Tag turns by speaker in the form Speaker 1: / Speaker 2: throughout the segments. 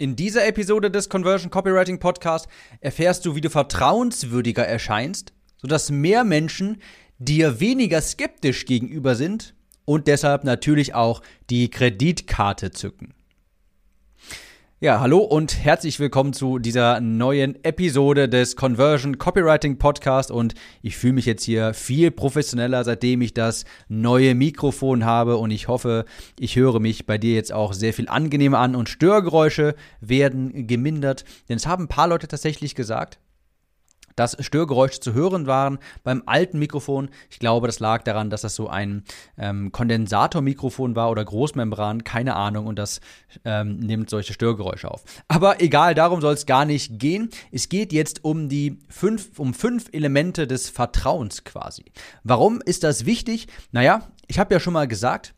Speaker 1: In dieser Episode des Conversion Copywriting Podcast erfährst du, wie du vertrauenswürdiger erscheinst, sodass mehr Menschen dir weniger skeptisch gegenüber sind und deshalb natürlich auch die Kreditkarte zücken. Ja, hallo und herzlich willkommen zu dieser neuen Episode des Conversion Copywriting Podcast. Und ich fühle mich jetzt hier viel professioneller, seitdem ich das neue Mikrofon habe. Und ich hoffe, ich höre mich bei dir jetzt auch sehr viel angenehmer an und Störgeräusche werden gemindert, denn es haben ein paar Leute tatsächlich gesagt, dass Störgeräusche zu hören waren beim alten Mikrofon. Ich glaube, das lag daran, dass das so ein ähm, Kondensatormikrofon war oder Großmembran, keine Ahnung, und das ähm, nimmt solche Störgeräusche auf. Aber egal, darum soll es gar nicht gehen. Es geht jetzt um die fünf, um fünf Elemente des Vertrauens quasi. Warum ist das wichtig? Naja, ich habe ja schon mal gesagt,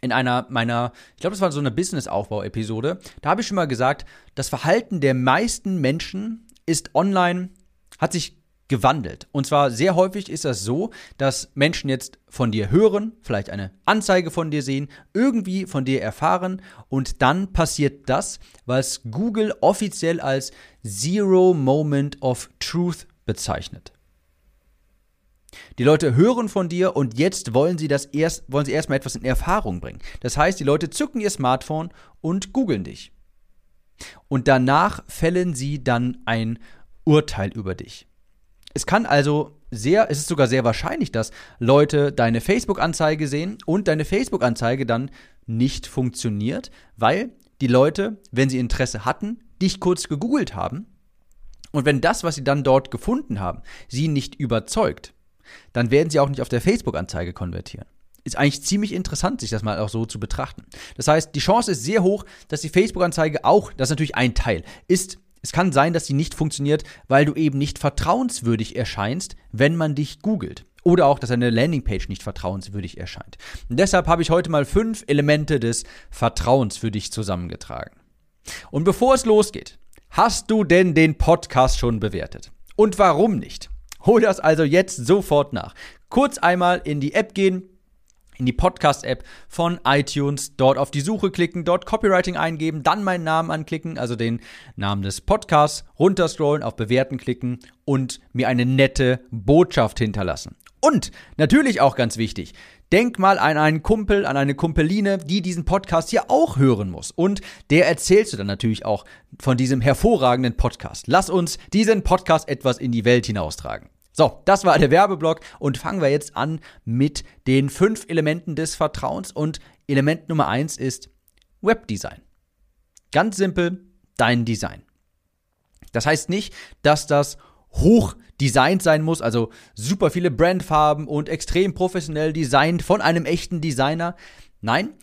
Speaker 1: in einer meiner, ich glaube, das war so eine Business-Aufbau-Episode, da habe ich schon mal gesagt, das Verhalten der meisten Menschen ist online hat sich gewandelt. Und zwar sehr häufig ist das so, dass Menschen jetzt von dir hören, vielleicht eine Anzeige von dir sehen, irgendwie von dir erfahren und dann passiert das, was Google offiziell als Zero Moment of Truth bezeichnet. Die Leute hören von dir und jetzt wollen sie das erst, wollen sie erstmal etwas in Erfahrung bringen. Das heißt, die Leute zücken ihr Smartphone und googeln dich. Und danach fällen sie dann ein Urteil über dich. Es kann also sehr, es ist sogar sehr wahrscheinlich, dass Leute deine Facebook-Anzeige sehen und deine Facebook-Anzeige dann nicht funktioniert, weil die Leute, wenn sie Interesse hatten, dich kurz gegoogelt haben und wenn das, was sie dann dort gefunden haben, sie nicht überzeugt, dann werden sie auch nicht auf der Facebook-Anzeige konvertieren. Ist eigentlich ziemlich interessant, sich das mal auch so zu betrachten. Das heißt, die Chance ist sehr hoch, dass die Facebook-Anzeige auch, das ist natürlich ein Teil, ist es kann sein, dass sie nicht funktioniert, weil du eben nicht vertrauenswürdig erscheinst, wenn man dich googelt. Oder auch, dass eine Landingpage nicht vertrauenswürdig erscheint. Und deshalb habe ich heute mal fünf Elemente des Vertrauens für dich zusammengetragen. Und bevor es losgeht, hast du denn den Podcast schon bewertet? Und warum nicht? Hol das also jetzt sofort nach. Kurz einmal in die App gehen, in die Podcast-App von iTunes, dort auf die Suche klicken, dort Copywriting eingeben, dann meinen Namen anklicken, also den Namen des Podcasts, runterscrollen, auf Bewerten klicken und mir eine nette Botschaft hinterlassen. Und natürlich auch ganz wichtig, denk mal an einen Kumpel, an eine Kumpeline, die diesen Podcast hier auch hören muss. Und der erzählst du dann natürlich auch von diesem hervorragenden Podcast. Lass uns diesen Podcast etwas in die Welt hinaustragen. So, das war der Werbeblock und fangen wir jetzt an mit den fünf Elementen des Vertrauens und Element Nummer eins ist Webdesign. Ganz simpel, dein Design. Das heißt nicht, dass das hoch designt sein muss, also super viele Brandfarben und extrem professionell designt von einem echten Designer. Nein,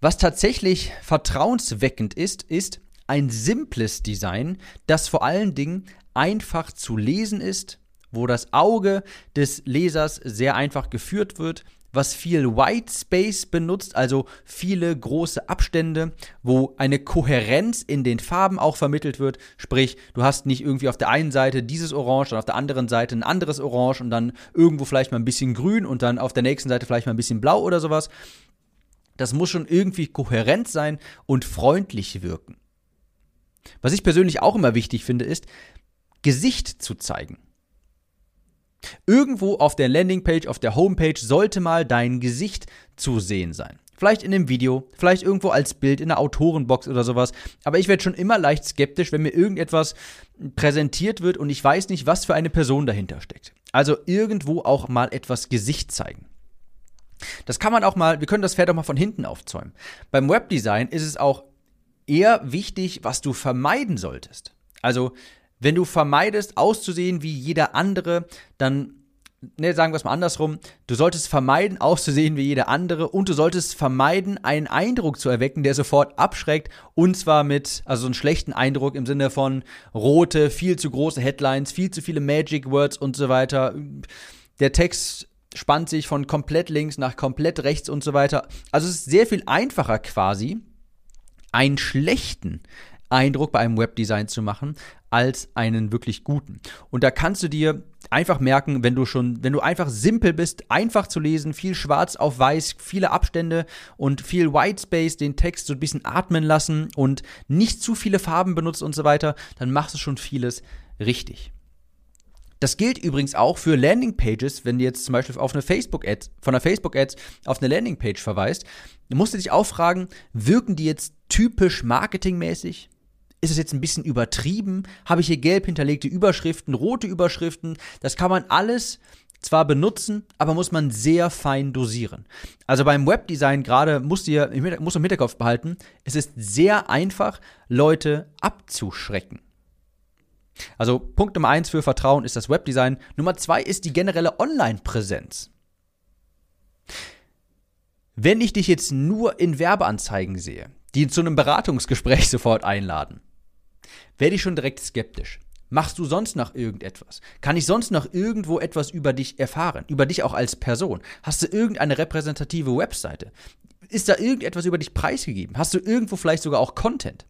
Speaker 1: was tatsächlich vertrauensweckend ist, ist ein simples Design, das vor allen Dingen einfach zu lesen ist, wo das Auge des Lesers sehr einfach geführt wird, was viel White Space benutzt, also viele große Abstände, wo eine Kohärenz in den Farben auch vermittelt wird. Sprich, du hast nicht irgendwie auf der einen Seite dieses Orange und auf der anderen Seite ein anderes Orange und dann irgendwo vielleicht mal ein bisschen grün und dann auf der nächsten Seite vielleicht mal ein bisschen blau oder sowas. Das muss schon irgendwie kohärent sein und freundlich wirken. Was ich persönlich auch immer wichtig finde, ist, Gesicht zu zeigen. Irgendwo auf der Landingpage, auf der Homepage sollte mal dein Gesicht zu sehen sein. Vielleicht in einem Video, vielleicht irgendwo als Bild in der Autorenbox oder sowas. Aber ich werde schon immer leicht skeptisch, wenn mir irgendetwas präsentiert wird und ich weiß nicht, was für eine Person dahinter steckt. Also irgendwo auch mal etwas Gesicht zeigen. Das kann man auch mal, wir können das Pferd auch mal von hinten aufzäumen. Beim Webdesign ist es auch eher wichtig, was du vermeiden solltest. Also wenn du vermeidest, auszusehen wie jeder andere, dann ne, sagen wir es mal andersrum, du solltest vermeiden, auszusehen wie jeder andere und du solltest vermeiden, einen Eindruck zu erwecken, der sofort abschreckt und zwar mit, also so einen schlechten Eindruck im Sinne von rote, viel zu große Headlines, viel zu viele Magic Words und so weiter. Der Text spannt sich von komplett links nach komplett rechts und so weiter. Also es ist sehr viel einfacher quasi, einen schlechten Eindruck bei einem Webdesign zu machen, als einen wirklich guten. Und da kannst du dir einfach merken, wenn du schon, wenn du einfach simpel bist, einfach zu lesen, viel schwarz auf weiß, viele Abstände und viel Whitespace, den Text so ein bisschen atmen lassen und nicht zu viele Farben benutzt und so weiter, dann machst du schon vieles richtig. Das gilt übrigens auch für Landingpages, wenn du jetzt zum Beispiel auf eine Facebook-Ad, von einer Facebook-Ad auf eine Landingpage verweist, dann musst du dich auch fragen, wirken die jetzt typisch marketingmäßig? Ist es jetzt ein bisschen übertrieben? Habe ich hier gelb hinterlegte Überschriften, rote Überschriften? Das kann man alles zwar benutzen, aber muss man sehr fein dosieren. Also beim Webdesign gerade musst du im Hinterkopf behalten, es ist sehr einfach, Leute abzuschrecken. Also Punkt Nummer eins für Vertrauen ist das Webdesign. Nummer zwei ist die generelle Online-Präsenz. Wenn ich dich jetzt nur in Werbeanzeigen sehe, die zu einem Beratungsgespräch sofort einladen, werde ich schon direkt skeptisch. Machst du sonst noch irgendetwas? Kann ich sonst noch irgendwo etwas über dich erfahren? Über dich auch als Person? Hast du irgendeine repräsentative Webseite? Ist da irgendetwas über dich preisgegeben? Hast du irgendwo vielleicht sogar auch Content?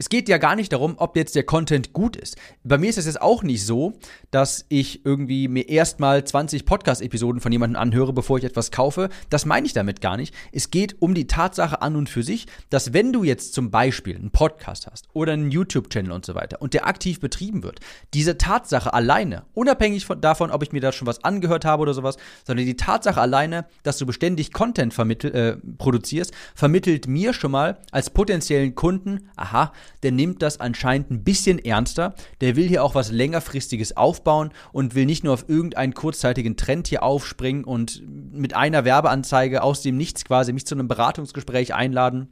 Speaker 1: Es geht ja gar nicht darum, ob jetzt der Content gut ist. Bei mir ist es jetzt auch nicht so, dass ich irgendwie mir erstmal 20 Podcast-Episoden von jemandem anhöre, bevor ich etwas kaufe. Das meine ich damit gar nicht. Es geht um die Tatsache an und für sich, dass wenn du jetzt zum Beispiel einen Podcast hast oder einen YouTube-Channel und so weiter und der aktiv betrieben wird, diese Tatsache alleine, unabhängig von, davon, ob ich mir da schon was angehört habe oder sowas, sondern die Tatsache alleine, dass du beständig Content vermittel, äh, produzierst, vermittelt mir schon mal als potenziellen Kunden, aha, der nimmt das anscheinend ein bisschen ernster. Der will hier auch was längerfristiges aufbauen und will nicht nur auf irgendeinen kurzzeitigen Trend hier aufspringen und mit einer Werbeanzeige aus dem Nichts quasi mich zu einem Beratungsgespräch einladen.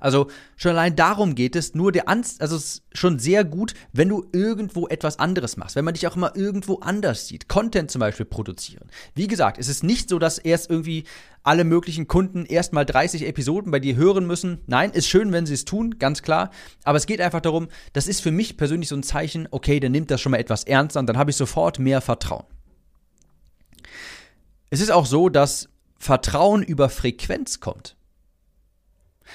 Speaker 1: Also schon allein darum geht es, nur der Anst also es ist schon sehr gut, wenn du irgendwo etwas anderes machst, wenn man dich auch immer irgendwo anders sieht. Content zum Beispiel produzieren. Wie gesagt, es ist nicht so, dass erst irgendwie alle möglichen Kunden erstmal 30 Episoden bei dir hören müssen. Nein, ist schön, wenn sie es tun, ganz klar. Aber es geht einfach darum, das ist für mich persönlich so ein Zeichen, okay, der nimmt das schon mal etwas ernster und dann habe ich sofort mehr Vertrauen. Es ist auch so, dass Vertrauen über Frequenz kommt.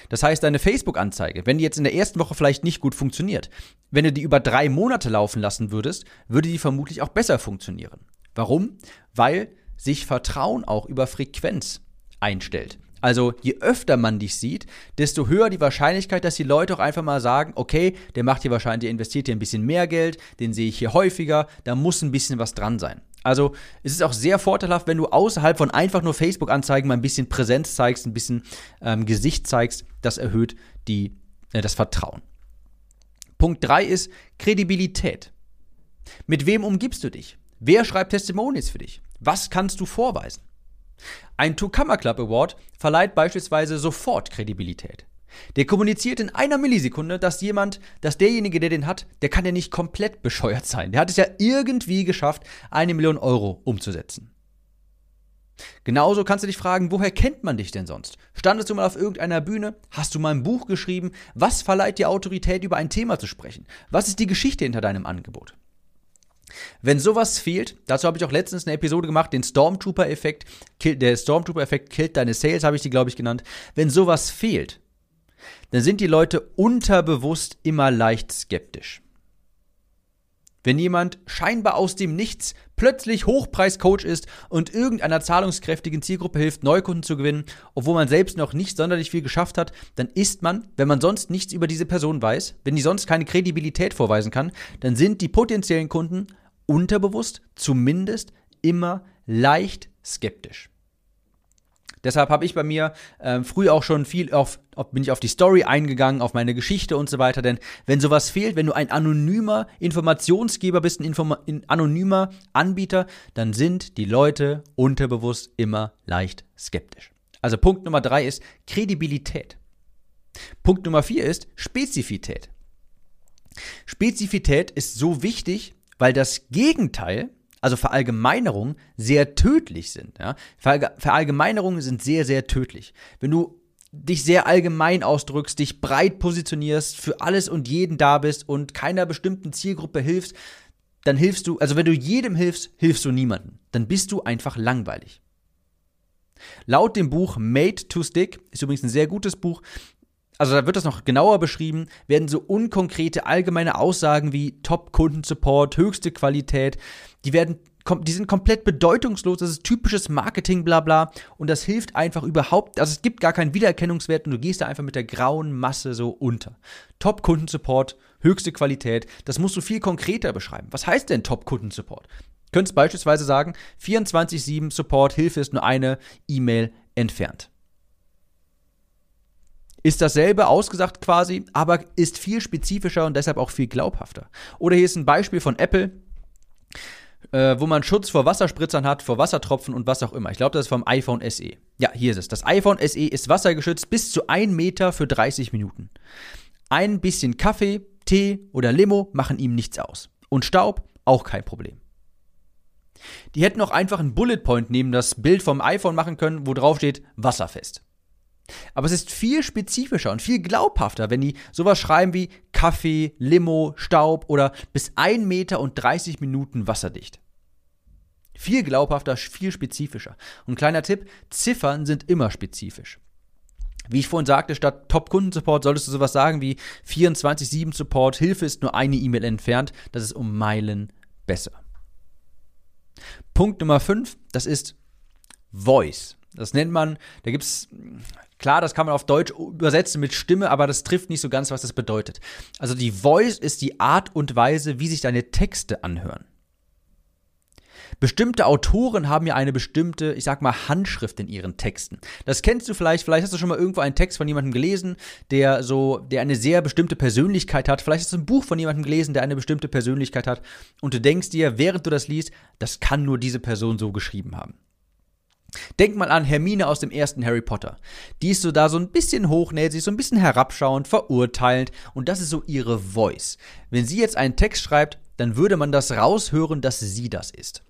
Speaker 1: Das heißt, deine Facebook-Anzeige, wenn die jetzt in der ersten Woche vielleicht nicht gut funktioniert, wenn du die über drei Monate laufen lassen würdest, würde die vermutlich auch besser funktionieren. Warum? Weil sich Vertrauen auch über Frequenz einstellt. Also je öfter man dich sieht, desto höher die Wahrscheinlichkeit, dass die Leute auch einfach mal sagen, okay, der macht hier wahrscheinlich, der investiert hier ein bisschen mehr Geld, den sehe ich hier häufiger, da muss ein bisschen was dran sein. Also es ist auch sehr vorteilhaft, wenn du außerhalb von einfach nur Facebook-Anzeigen mal ein bisschen Präsenz zeigst, ein bisschen ähm, Gesicht zeigst. Das erhöht die, äh, das Vertrauen. Punkt 3 ist Kredibilität. Mit wem umgibst du dich? Wer schreibt Testimonials für dich? Was kannst du vorweisen? Ein Two-Camera Club Award verleiht beispielsweise sofort Kredibilität. Der kommuniziert in einer Millisekunde, dass jemand, dass derjenige, der den hat, der kann ja nicht komplett bescheuert sein. Der hat es ja irgendwie geschafft, eine Million Euro umzusetzen. Genauso kannst du dich fragen, woher kennt man dich denn sonst? Standest du mal auf irgendeiner Bühne? Hast du mal ein Buch geschrieben? Was verleiht dir Autorität, über ein Thema zu sprechen? Was ist die Geschichte hinter deinem Angebot? Wenn sowas fehlt, dazu habe ich auch letztens eine Episode gemacht, den Stormtrooper-Effekt, der Stormtrooper-Effekt killt deine Sales, habe ich die, glaube ich, genannt. Wenn sowas fehlt, dann sind die Leute unterbewusst immer leicht skeptisch. Wenn jemand scheinbar aus dem Nichts plötzlich Hochpreiscoach ist und irgendeiner zahlungskräftigen Zielgruppe hilft, Neukunden zu gewinnen, obwohl man selbst noch nicht sonderlich viel geschafft hat, dann ist man, wenn man sonst nichts über diese Person weiß, wenn die sonst keine Kredibilität vorweisen kann, dann sind die potenziellen Kunden unterbewusst zumindest immer leicht skeptisch. Deshalb habe ich bei mir äh, früh auch schon viel auf, auf, bin ich auf die Story eingegangen, auf meine Geschichte und so weiter. Denn wenn sowas fehlt, wenn du ein anonymer Informationsgeber bist, ein, Informa ein anonymer Anbieter, dann sind die Leute unterbewusst immer leicht skeptisch. Also Punkt Nummer drei ist Kredibilität. Punkt Nummer vier ist Spezifität. Spezifität ist so wichtig, weil das Gegenteil also Verallgemeinerungen, sehr tödlich sind. Ja? Verallgemeinerungen sind sehr, sehr tödlich. Wenn du dich sehr allgemein ausdrückst, dich breit positionierst, für alles und jeden da bist und keiner bestimmten Zielgruppe hilfst, dann hilfst du, also wenn du jedem hilfst, hilfst du niemandem. Dann bist du einfach langweilig. Laut dem Buch Made to Stick, ist übrigens ein sehr gutes Buch, also da wird das noch genauer beschrieben, werden so unkonkrete allgemeine Aussagen wie Top-Kundensupport, höchste Qualität, die werden die sind komplett bedeutungslos, das ist typisches Marketing, bla bla. Und das hilft einfach überhaupt, also es gibt gar keinen Wiedererkennungswert und du gehst da einfach mit der grauen Masse so unter. Top-Kundensupport, höchste Qualität, das musst du viel konkreter beschreiben. Was heißt denn Top-Kundensupport? Du könntest beispielsweise sagen, 24-7 Support, Hilfe ist nur eine E-Mail entfernt. Ist dasselbe ausgesagt quasi, aber ist viel spezifischer und deshalb auch viel glaubhafter. Oder hier ist ein Beispiel von Apple äh, wo man Schutz vor Wasserspritzern hat, vor Wassertropfen und was auch immer. Ich glaube, das ist vom iPhone SE. Ja, hier ist es. Das iPhone SE ist wassergeschützt bis zu 1 Meter für 30 Minuten. Ein bisschen Kaffee, Tee oder Limo machen ihm nichts aus. Und Staub auch kein Problem. Die hätten auch einfach einen Bullet Point neben das Bild vom iPhone machen können, wo drauf steht wasserfest. Aber es ist viel spezifischer und viel glaubhafter, wenn die sowas schreiben wie Kaffee, Limo, Staub oder bis 1 Meter und 30 Minuten wasserdicht. Viel glaubhafter, viel spezifischer. Und kleiner Tipp, Ziffern sind immer spezifisch. Wie ich vorhin sagte, statt Top-Kundensupport solltest du sowas sagen wie 24-7-Support, Hilfe ist nur eine E-Mail entfernt. Das ist um Meilen besser. Punkt Nummer 5, das ist Voice. Das nennt man, da gibt es, klar, das kann man auf Deutsch übersetzen mit Stimme, aber das trifft nicht so ganz, was das bedeutet. Also die Voice ist die Art und Weise, wie sich deine Texte anhören. Bestimmte Autoren haben ja eine bestimmte, ich sag mal, Handschrift in ihren Texten. Das kennst du vielleicht, vielleicht hast du schon mal irgendwo einen Text von jemandem gelesen, der so, der eine sehr bestimmte Persönlichkeit hat. Vielleicht hast du ein Buch von jemandem gelesen, der eine bestimmte Persönlichkeit hat. Und du denkst dir, während du das liest, das kann nur diese Person so geschrieben haben. Denk mal an Hermine aus dem ersten Harry Potter. Die ist so da so ein bisschen hochnäsig, so ein bisschen herabschauend, verurteilend und das ist so ihre Voice. Wenn sie jetzt einen Text schreibt, dann würde man das raushören, dass sie das ist.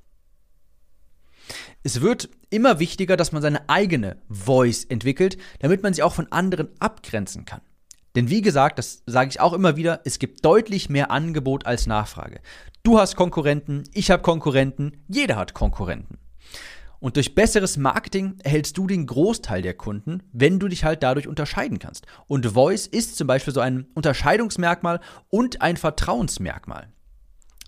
Speaker 1: Es wird immer wichtiger, dass man seine eigene Voice entwickelt, damit man sich auch von anderen abgrenzen kann. Denn wie gesagt, das sage ich auch immer wieder, es gibt deutlich mehr Angebot als Nachfrage. Du hast Konkurrenten, ich habe Konkurrenten, jeder hat Konkurrenten. Und durch besseres Marketing erhältst du den Großteil der Kunden, wenn du dich halt dadurch unterscheiden kannst. Und Voice ist zum Beispiel so ein Unterscheidungsmerkmal und ein Vertrauensmerkmal.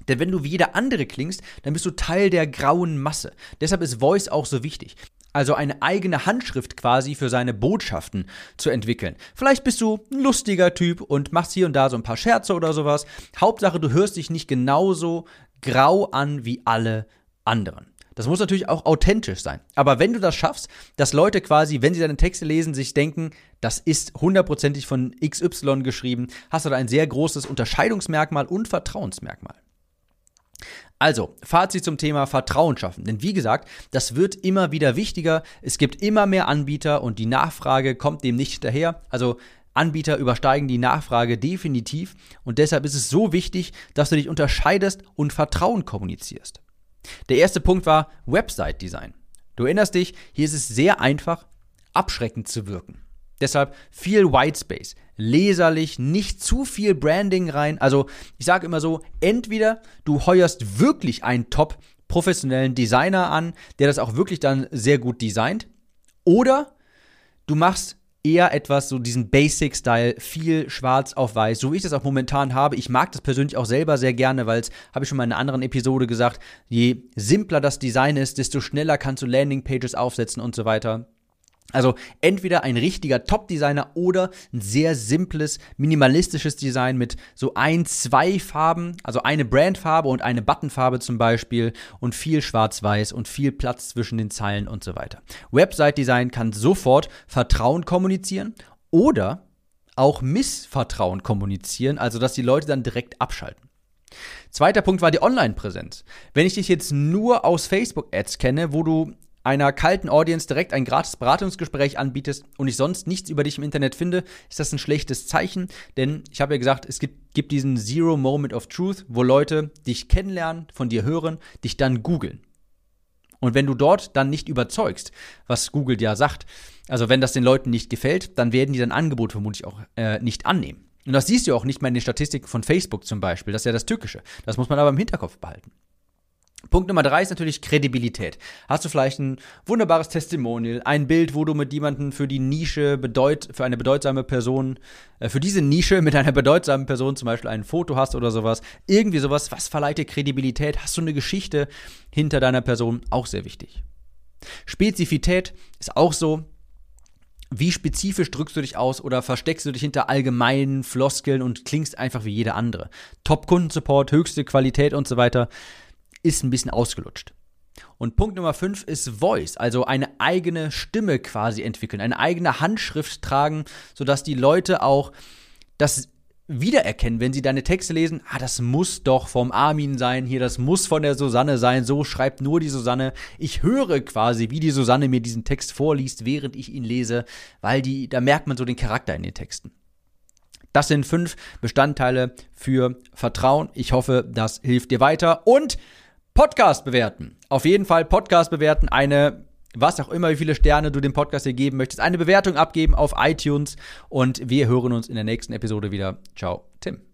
Speaker 1: Denn wenn du wie jeder andere klingst, dann bist du Teil der grauen Masse. Deshalb ist Voice auch so wichtig. Also eine eigene Handschrift quasi für seine Botschaften zu entwickeln. Vielleicht bist du ein lustiger Typ und machst hier und da so ein paar Scherze oder sowas. Hauptsache, du hörst dich nicht genauso grau an wie alle anderen. Das muss natürlich auch authentisch sein. Aber wenn du das schaffst, dass Leute quasi, wenn sie deine Texte lesen, sich denken, das ist hundertprozentig von XY geschrieben, hast du da ein sehr großes Unterscheidungsmerkmal und Vertrauensmerkmal. Also, Fazit zum Thema Vertrauen schaffen. Denn wie gesagt, das wird immer wieder wichtiger. Es gibt immer mehr Anbieter und die Nachfrage kommt dem nicht hinterher. Also, Anbieter übersteigen die Nachfrage definitiv. Und deshalb ist es so wichtig, dass du dich unterscheidest und Vertrauen kommunizierst. Der erste Punkt war Website-Design. Du erinnerst dich, hier ist es sehr einfach, abschreckend zu wirken. Deshalb viel Whitespace, leserlich, nicht zu viel Branding rein. Also ich sage immer so, entweder du heuerst wirklich einen top professionellen Designer an, der das auch wirklich dann sehr gut designt, oder du machst eher etwas so diesen Basic-Style, viel schwarz auf weiß, so wie ich das auch momentan habe. Ich mag das persönlich auch selber sehr gerne, weil es, habe ich schon mal in einer anderen Episode gesagt, je simpler das Design ist, desto schneller kannst du Landing-Pages aufsetzen und so weiter. Also entweder ein richtiger Top-Designer oder ein sehr simples, minimalistisches Design mit so ein, zwei Farben, also eine Brandfarbe und eine Buttonfarbe zum Beispiel und viel Schwarz-Weiß und viel Platz zwischen den Zeilen und so weiter. Website-Design kann sofort Vertrauen kommunizieren oder auch Missvertrauen kommunizieren, also dass die Leute dann direkt abschalten. Zweiter Punkt war die Online-Präsenz. Wenn ich dich jetzt nur aus Facebook-Ads kenne, wo du einer kalten Audience direkt ein gratis Beratungsgespräch anbietest und ich sonst nichts über dich im Internet finde, ist das ein schlechtes Zeichen. Denn ich habe ja gesagt, es gibt, gibt diesen Zero Moment of Truth, wo Leute dich kennenlernen, von dir hören, dich dann googeln. Und wenn du dort dann nicht überzeugst, was Google ja sagt, also wenn das den Leuten nicht gefällt, dann werden die dein Angebot vermutlich auch äh, nicht annehmen. Und das siehst du auch nicht mehr in den Statistiken von Facebook zum Beispiel. Das ist ja das Tückische. Das muss man aber im Hinterkopf behalten. Punkt Nummer drei ist natürlich Kredibilität. Hast du vielleicht ein wunderbares Testimonial, ein Bild, wo du mit jemandem für die Nische bedeut, für eine bedeutsame Person, äh, für diese Nische mit einer bedeutsamen Person zum Beispiel ein Foto hast oder sowas, irgendwie sowas, was verleiht dir Kredibilität? Hast du eine Geschichte hinter deiner Person? Auch sehr wichtig. Spezifität ist auch so. Wie spezifisch drückst du dich aus oder versteckst du dich hinter allgemeinen Floskeln und klingst einfach wie jeder andere? Top-Kundensupport, höchste Qualität und so weiter ist ein bisschen ausgelutscht. Und Punkt Nummer 5 ist Voice, also eine eigene Stimme quasi entwickeln, eine eigene Handschrift tragen, sodass die Leute auch das wiedererkennen, wenn sie deine Texte lesen, ah, das muss doch vom Armin sein hier, das muss von der Susanne sein, so schreibt nur die Susanne. Ich höre quasi, wie die Susanne mir diesen Text vorliest, während ich ihn lese, weil die, da merkt man so den Charakter in den Texten. Das sind fünf Bestandteile für Vertrauen. Ich hoffe, das hilft dir weiter und Podcast bewerten. Auf jeden Fall Podcast bewerten, eine was auch immer, wie viele Sterne du dem Podcast hier geben möchtest, eine Bewertung abgeben auf iTunes und wir hören uns in der nächsten Episode wieder. Ciao, Tim.